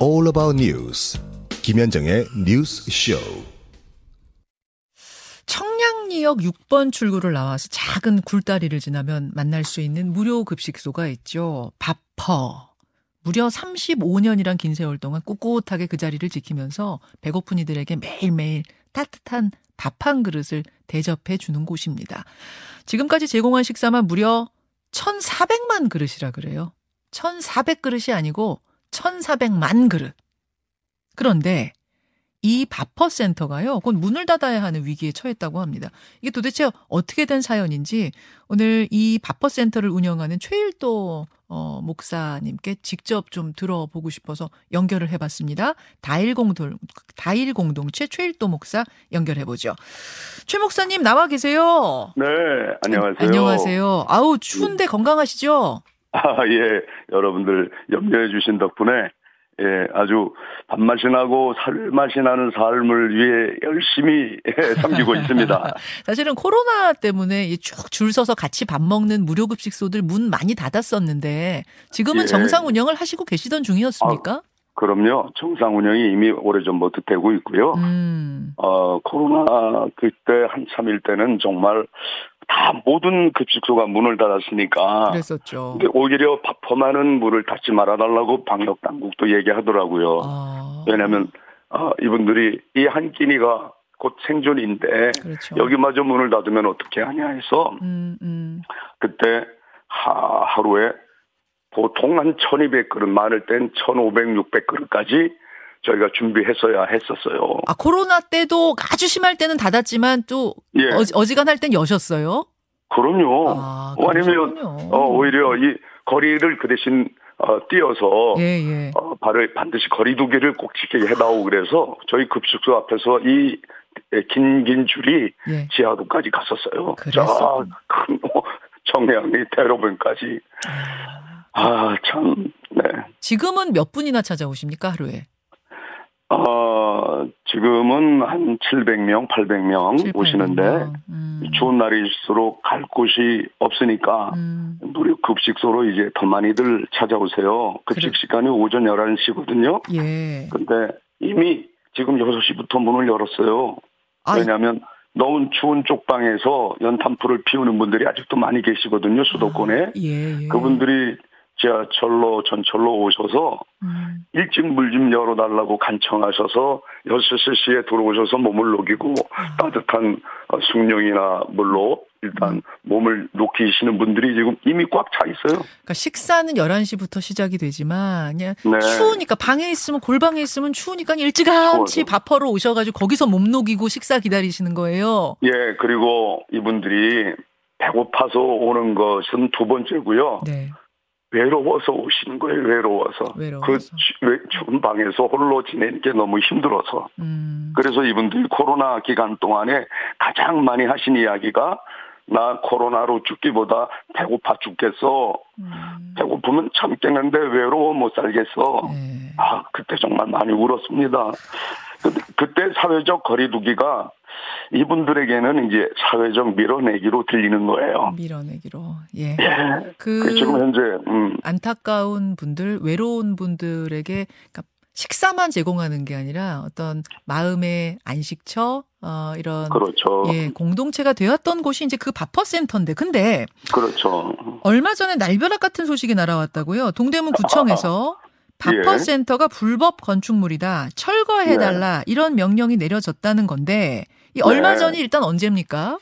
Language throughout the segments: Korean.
all about news. 김현정의 뉴스 쇼. 청량리역 6번 출구를 나와서 작은 굴다리를 지나면 만날 수 있는 무료 급식소가 있죠. 밥퍼. 무려 35년이란 긴 세월 동안 꿋꿋하게 그 자리를 지키면서 배고픈 이들에게 매일매일 따뜻한 밥 한 그릇을 대접해 주는 곳입니다. 지금까지 제공한 식사만 무려 1,400만 그릇이라 그래요. 1,400 그릇이 아니고 1,400만 그릇. 그런데 이 바퍼 센터가요, 곧 문을 닫아야 하는 위기에 처했다고 합니다. 이게 도대체 어떻게 된 사연인지 오늘 이 바퍼 센터를 운영하는 최일도 어, 목사님께 직접 좀 들어보고 싶어서 연결을 해봤습니다. 다일 공동 다일 공동체 최일도 목사 연결해보죠. 최 목사님 나와 계세요. 네, 안녕하세요. 안녕하세요. 아우 추운데 건강하시죠? 아, 예. 여러분들 염려해 주신 덕분에 예, 아주 밥맛이 나고 살맛이 나는 삶을 위해 열심히 섬기고 있습니다. 사실은 코로나 때문에 쭉 줄 서서 같이 밥 먹는 무료급식소들 문 많이 닫았었는데 지금은 예. 정상 운영을 하시고 계시던 중이었습니까? 그럼요. 정상 운영이 이미 오래전부터 되고 있고요. 음, 어, 코로나 그때 한참일 때는 정말 다 모든 급식소가 문을 닫았으니까 그랬었죠. 근데 오히려 밥퍼만은 문을 닫지 말아달라고 방역 당국도 얘기하더라고요. 아, 왜냐하면 어, 이분들이 이 한 끼니가 곧 생존인데 그렇죠. 여기마저 문을 닫으면 어떻게 하냐 해서 음, 음. 그때 하, 하루에 보통 한 1200그릇 많을 땐 1500, 600그릇까지 저희가 준비했어야 했었어요. 아 코로나 때도 아주 심할 때는 닫았지만 또 예. 어, 어지간할 땐 여셨어요? 그럼요. 아, 그러셨군요. 어, 오히려 이 거리를 그 대신 어, 뛰어서 예, 예. 어, 발을 반드시 거리두기를 꼭 지키게 해다오 그래서 저희 급식소 앞에서 이 긴긴 줄이 예. 지하도까지 갔었어요. 그랬었구나. 큰 청량리 대로변까지. 아, 참, 네. 지금은 몇 분이나 찾아오십니까 하루에? 어, 지금은 한 700명, 800명 7, 800 오시는데, 명. 음. 추운 날일수록 갈 곳이 없으니까, 음. 무료 급식소로 이제 더 많이들 찾아오세요. 급식 그래. 시간이 오전 11시거든요. 예. 근데 이미 지금 6시부터 문을 열었어요. 아, 왜냐하면 너무 추운 쪽방에서 연탄불을 피우는 분들이 아직도 많이 계시거든요, 수도권에. 예, 예. 그분들이 지하철로, 전철로 오셔서 음. 일찍 물 좀 열어달라고 간청하셔서 6시에 들어오셔서 몸을 녹이고 아. 따뜻한 어, 숭늉이나 물로 일단 몸을 녹이시는 분들이 지금 이미 꽉 차 있어요. 그러니까 식사는 11시부터 시작이 되지만 그냥 네. 추우니까 방에 있으면 골방에 있으면 추우니까 일찌감치. 밥하러 오셔가지고 거기서 몸 녹이고 식사 기다리시는 거예요. 예, 그리고 이분들이 배고파서 오는 것은 두 번째고요. 네. 외로워서 오시는 거예요, 외로워서. 외로워서. 그 추- 추운 방에서 홀로 지내는 게 너무 힘들어서. 음. 그래서 이분들이 코로나 기간 동안에 가장 많이 하신 이야기가 나 코로나로 죽기보다 배고파 죽겠어. 음. 배고프면 참겠는데 외로워 못 살겠어. 네. 아, 그때 정말 많이 울었습니다. 근데 그때 사회적 거리두기가 이분들에게는 이제 사회적 밀어내기로 들리는 거예요. 밀어내기로. 예. 예. 그그 지금 현재 음, 안타까운 분들, 외로운 분들에게 그러니까 식사만 제공하는 게 아니라 어떤 마음의 안식처, 어, 이런 그렇죠. 예 공동체가 되었던 곳이 이제 그 바퍼 센터인데, 근데 그렇죠. 얼마 전에 날벼락 같은 소식이 날아왔다고요. 동대문 구청에서 바퍼 예. 센터가 불법 건축물이다, 철거해 달라 이런 명령이 내려졌다는 건데, 이 얼마 네. 전이 일단 언제입니까?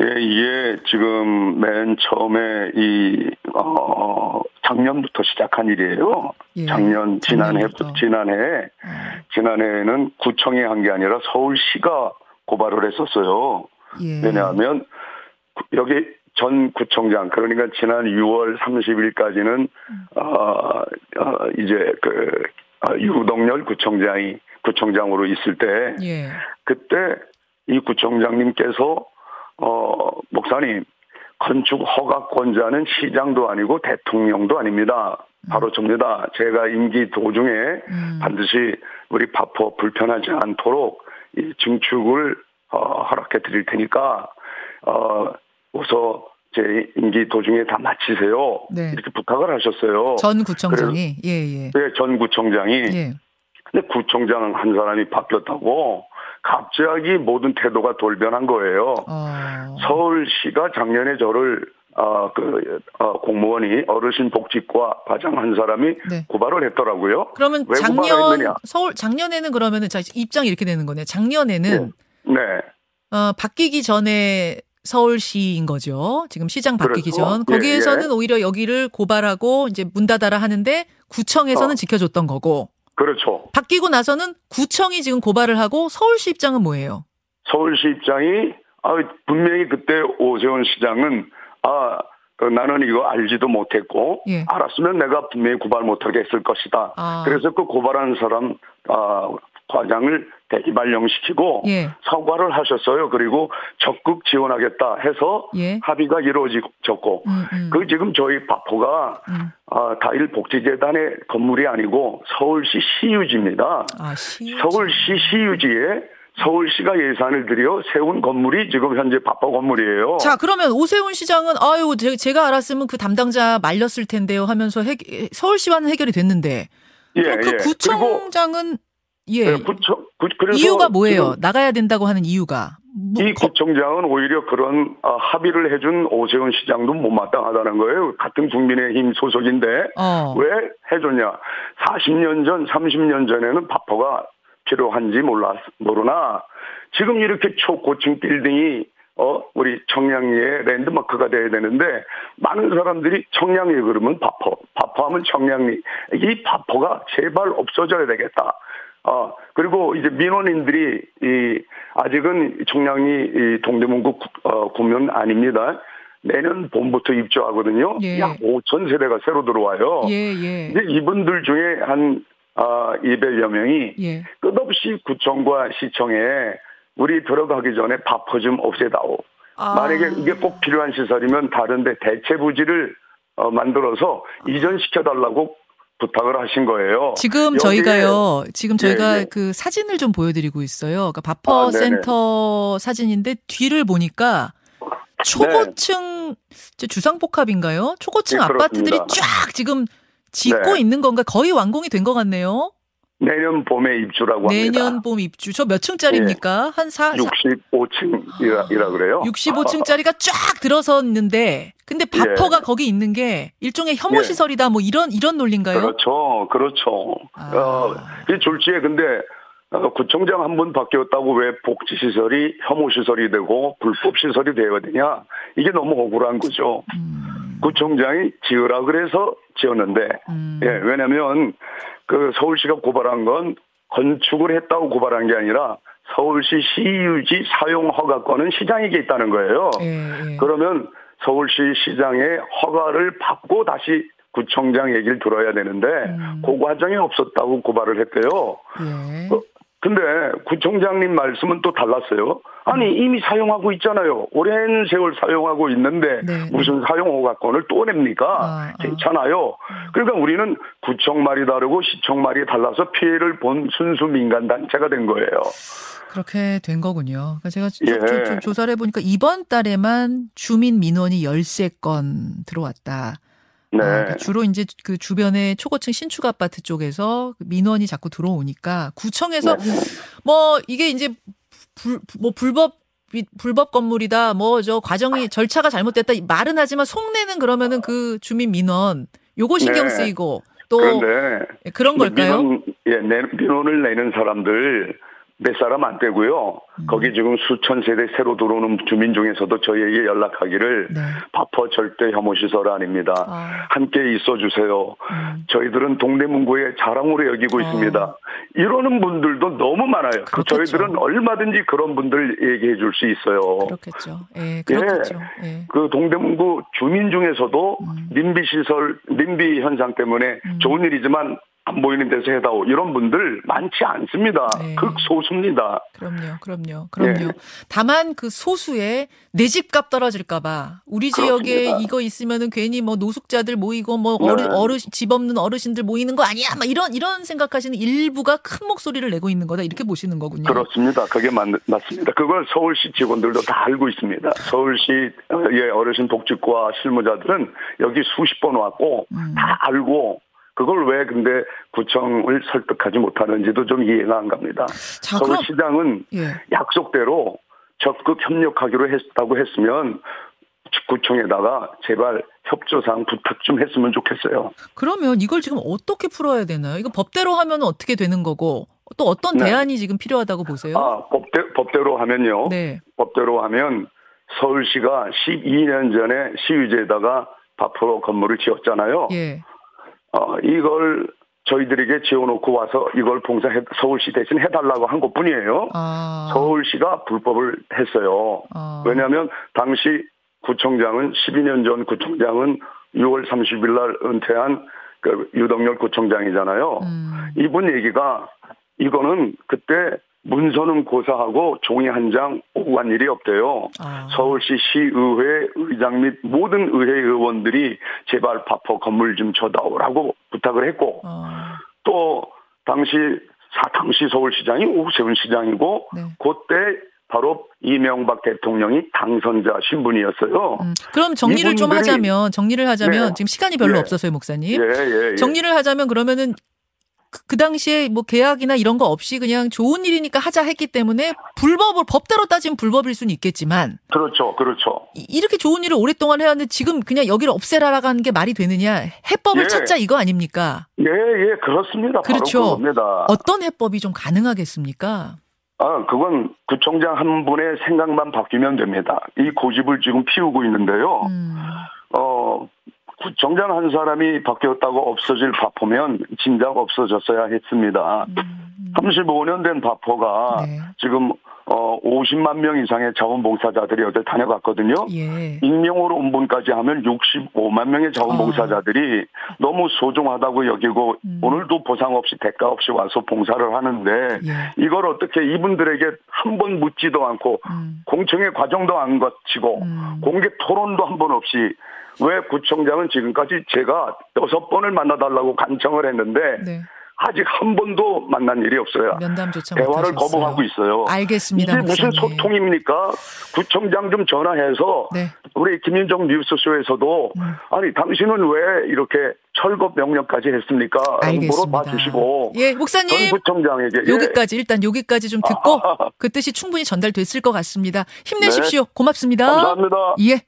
예, 이게 지금 맨 처음에 이, 어, 작년부터 시작한 일이에요. 예, 작년, 지난해, 작년부터. 지난해, 어, 지난해에는 구청이 한 게 아니라 서울시가 고발을 했었어요. 예. 왜냐하면 구- 여기 전 구청장 그러니까 지난 6월 30일까지는 어, 어 이제 그 어, 유동열 구청장이 구청장으로 있을 때 예. 그때 이 구청장님께서 어 목사님 건축 허가권자는 시장도 아니고 대통령도 아닙니다. 바로 접니다. 제가 임기 도중에 음. 반드시 우리 바포 불편하지 않도록 이 증축을 어, 허락해 드릴 테니까 어, 어서 제 임기 도중에 다 마치세요. 네. 이렇게 부탁을 하셨어요. 전 구청장이 예, 예. 네, 전 구청장이. 예. 근데 구청장 한 사람이 바뀌었다고 갑자기 모든 태도가 돌변한 거예요. 어. 서울시가 작년에 저를 아, 그, 어, 공무원이 어르신 복지과 과장 한 사람이 네. 고발을 했더라고요. 그러면 왜 작년? 서울 작년에는 그러면은 자 입장이 이렇게 되는 거네요. 작년에는 네. 어, 바뀌기 전에 서울시인 거죠. 지금 시장 바뀌기 그렇죠. 전 예, 거기에서는 예. 오히려 여기를 고발하고 이제 문 닫아라 하는데 구청에서는 어. 지켜줬던 거고 그렇죠. 바뀌고 나서는 구청이 지금 고발을 하고 서울시 입장은 뭐예요? 서울시 입장이 아, 분명히 그때 오세훈 시장은 아, 그 나는 이거 알지도 못했고 예. 알았으면 내가 분명히 고발 못하게 했을 것이다. 아. 그래서 그 고발한 사람 아, 과장을 대기발령시키고 예. 사과를 하셨어요. 그리고 적극 지원하겠다 해서 예. 합의가 이루어졌고 음, 음, 그 지금 저희 바포가 음. 아, 다일복지재단의 건물이 아니고 서울시 시유지입니다. 아, 시 서울시 시유지에 서울시가 예산을 들여 세운 건물이 지금 현재 바포 건물이에요. 자, 그러면 오세훈 시장은 아유, 제- 제가 알았으면 그 담당자 말렸을 텐데요 하면서 해, 서울시와는 해결이 됐는데 예, 그 예. 구청장은 예. 네, 구청, 구, 그래서 이유가 뭐예요? 나가야 된다고 하는 이유가. 뭐, 이 거- 구청장은 오히려 그런 아, 합의를 해준 오세훈 시장도 못마땅하다는 거예요. 같은 국민의힘 소속인데 어. 왜 해줬냐? 40년 전, 30년 전에는 바포가 필요한지 몰랐, 모르나 지금 이렇게 초고층 빌딩이 어 우리 청량리의 랜드마크가 돼야 되는데 많은 사람들이 청량리 그러면 바포, 바포하면 청량리 이 바포가 제발 없어져야 되겠다. 어 그리고 이제 민원인들이 이 아직은 청량리 이 동대문구 구- 어, 구면 아닙니다. 내년 봄부터 입주하거든요. 예. 약 5천 세대가 새로 들어와요. 예, 예. 근데 이분들 중에 한 아, 200여 명이 예. 끝없이 구청과 시청에 우리 들어가기 전에 바퍼 좀 없애다오. 아. 만약에 이게 꼭 필요한 시설이면 다른데 대체 부지를 어, 만들어서 이전시켜 달라고 부탁을 하신 거예요. 지금 저희가요, 지금 저희가 예. 그 사진을 좀 보여드리고 있어요. 그러니까 바퍼 아. 센터 사진인데 뒤를 보니까 초고층 저 주상복합인가요? 초고층 네, 아파트들이. 쫙 지금 짓고 네. 있는 건가? 거의 완공이 된 것 같네요. 내년 봄에 입주라고 합니다. 내년 봄 입주. 저 몇 층짜리입니까? 한 사, 사 65층이라 그래요. 65층짜리가 쫙 들어섰는데 근데 바퍼가 거기 있는 게 일종의 혐오 예. 시설이다 뭐 이런 이런 논리인가요? 그렇죠, 그렇죠. 아. 어, 이 졸지에 근데 어, 구청장 한 분 바뀌었다고 왜 복지 시설이 혐오 시설이 되고 불법 시설이 되어야 되냐? 이게 너무 억울한 거죠. 음, 구청장이 지으라 그래서 지었는데, 음. 예, 왜냐면 그 서울시가 고발한 건 건축을 했다고 고발한 게 아니라 서울시 시유지 사용 허가권은 시장에게 있다는 거예요. 예, 예. 그러면 서울시 시장의 허가를 받고 다시 구청장 얘기를 들어야 되는데 음. 그 과정이 없었다고 고발을 했대요. 예. 어, 근데 구청장님 말씀은 또 달랐어요. 아니 이미 사용하고 있잖아요. 오랜 세월 사용하고 있는데 네, 무슨 사용 허가권을 또 냅니까? 아, 아. 괜찮아요. 그러니까 우리는 구청 말이 다르고 시청 말이 달라서 피해를 본 순수 민간 단체가 된 거예요. 그렇게 된 거군요. 그러니까 제가 조- 예. 조- 조- 조사를 해보니까 이번 달에만 주민 민원이 13건 들어왔다. 네. 아, 그러니까 주로 이제 그 주변의 초고층 신축 아파트 쪽에서 그 민원이 자꾸 들어오니까 구청에서 네. 뭐 이게 이제 불, 뭐 불법 이- 불법 건물이다 뭐 저 과정이 절차가 잘못됐다 이 말은 하지만 속내는 그러면은 그 주민 민원 요거 신경 네. 쓰이고 또 그런데 그런 걸까요? 민원, 예, 내, 민원을 내는 사람들 몇 사람 안 되고요. 음. 거기 지금 수천 세대 새로 들어오는 주민 중에서도 저희에게 연락하기를 네. 바퍼 절대 혐오 시설 아닙니다. 아. 함께 있어 주세요. 음. 저희들은 동대문구의 자랑으로 여기고 어. 있습니다. 이러는 분들도 너무 많아요. 그 그렇겠죠. 저희들은 얼마든지 그런 분들 얘기해 줄 수 있어요. 그렇겠죠. 예, 그렇겠죠. 예. 그 동대문구 주민 중에서도 음. 님비 시설, 님비 현상 때문에 음. 좋은 일이지만 보이는 데서 해다오 이런 분들 많지 않습니다. 네. 극소수입니다. 그럼요, 그럼요, 그럼요. 예. 다만 그 소수의 내 집값 떨어질까봐 우리 지역에 그렇습니다. 이거 있으면은 괜히 뭐 노숙자들 모이고 뭐 네. 어르, 어르신 집 없는 어르신들 모이는 거 아니야? 막 이런 이런 생각하시는 일부가 큰 목소리를 내고 있는 거다 이렇게 보시는 거군요. 그렇습니다. 그게 맞, 맞습니다. 그걸 서울시 직원들도 다 알고 있습니다. 서울시 어, 예, 어르신 복지과 실무자들은 여기 수십 번 왔고 음. 다 알고 그걸 왜 근데 구청을 설득하지 못하는지도 좀 이해가 안 갑니다. 자, 서울시장은 예. 약속대로 적극 협력하기로 했다고 했으면 구청에다가 제발 협조사항 부탁 좀 했으면 좋겠어요. 그러면 이걸 지금 어떻게 풀어야 되나요? 이거 법대로 하면 어떻게 되는 거고 또 어떤 네. 대안이 지금 필요하다고 보세요? 아, 법대, 법대로 하면요. 네. 법대로 하면 서울시가 12년 전에 시유지에다가 바프로 건물을 지었잖아요. 예. 어, 이걸 저희들에게 지어놓고 와서 이걸 봉사해 서울시 대신 해달라고 한 것뿐이에요. 아. 서울시가 불법을 했어요. 아. 왜냐하면 당시 구청장은 12년 전 구청장은 6월 30일 날 은퇴한 그 유덕열 구청장이잖아요. 음. 이분 얘기가 이거는 그때 문서는 고사하고 종이 한 장 오고 간 일이 없대요. 아. 서울시 시의회 의장 및 모든 의회 의원들이 제발 파포 건물 좀 줘다오라고 부탁을 했고 아. 또 당시 사 당시 서울시장이 오세훈 시장이고 네. 그때 바로 이명박 대통령이 당선자 신분이었어요. 음. 그럼 정리를 좀 이분들이- 하자면 정리를 하자면 네. 지금 시간이 별로 예. 없어서요, 목사님. 예, 예, 예. 정리를 하자면 그러면은 그, 그 당시에 뭐 계약이나 이런 거 없이 그냥 좋은 일이니까 하자 했기 때문에 불법을 법대로 따지면 불법일 수는 있겠지만 그렇죠, 그렇죠. 이- 이렇게 좋은 일을 오랫동안 해왔는데 지금 그냥 여기를 없애라라고 하는 게 말이 되느냐 해법을 예. 찾자 이거 아닙니까? 예, 예, 그렇습니다. 그렇죠. 그겁니다. 어떤 해법이 좀 가능하겠습니까? 아, 그건 구청장 한 분의 생각만 바뀌면 됩니다. 이 고집을 지금 피우고 있는데요. 음, 어, 구청장 한 사람이 바뀌었다고 없어질 바포면 진작 없어졌어야 했습니다. 음, 35년 된 바포가 네. 지금 어 50만 명 이상의 자원봉사자들이 어디 다녀갔거든요. 예. 익명으로 온 분까지 하면 65만 명의 자원봉사자들이 너무 소중하다고 여기고 아. 음. 오늘도 보상 없이 대가 없이 와서 봉사를 하는데 예. 이걸 어떻게 이분들에게 한 번 묻지도 않고 음, 공청회 과정도 안 거치고 음. 공개 토론도 한 번 없이 왜 구청장은 지금까지 제가 여섯 번을 만나달라고 간청을 했는데 네. 아직 한 번도 만난 일이 없어요. 면담 조차 대화를 못하셨어요. 거부하고 있어요. 알겠습니다. 이게 무슨 목사님. 소통입니까? 구청장 좀 전화해서 네. 우리 김윤정 뉴스쇼에서도 음. 아니 당신은 왜 이렇게 철거 명령까지 했습니까? 알겠습니다. 물어봐 주시고 예, 목사님. 전 구청장에게 예. 여기까지 일단 여기까지 좀 듣고 그 뜻이 충분히 전달됐을 것 같습니다. 힘내십시오. 고맙습니다. 감사합니다. 예.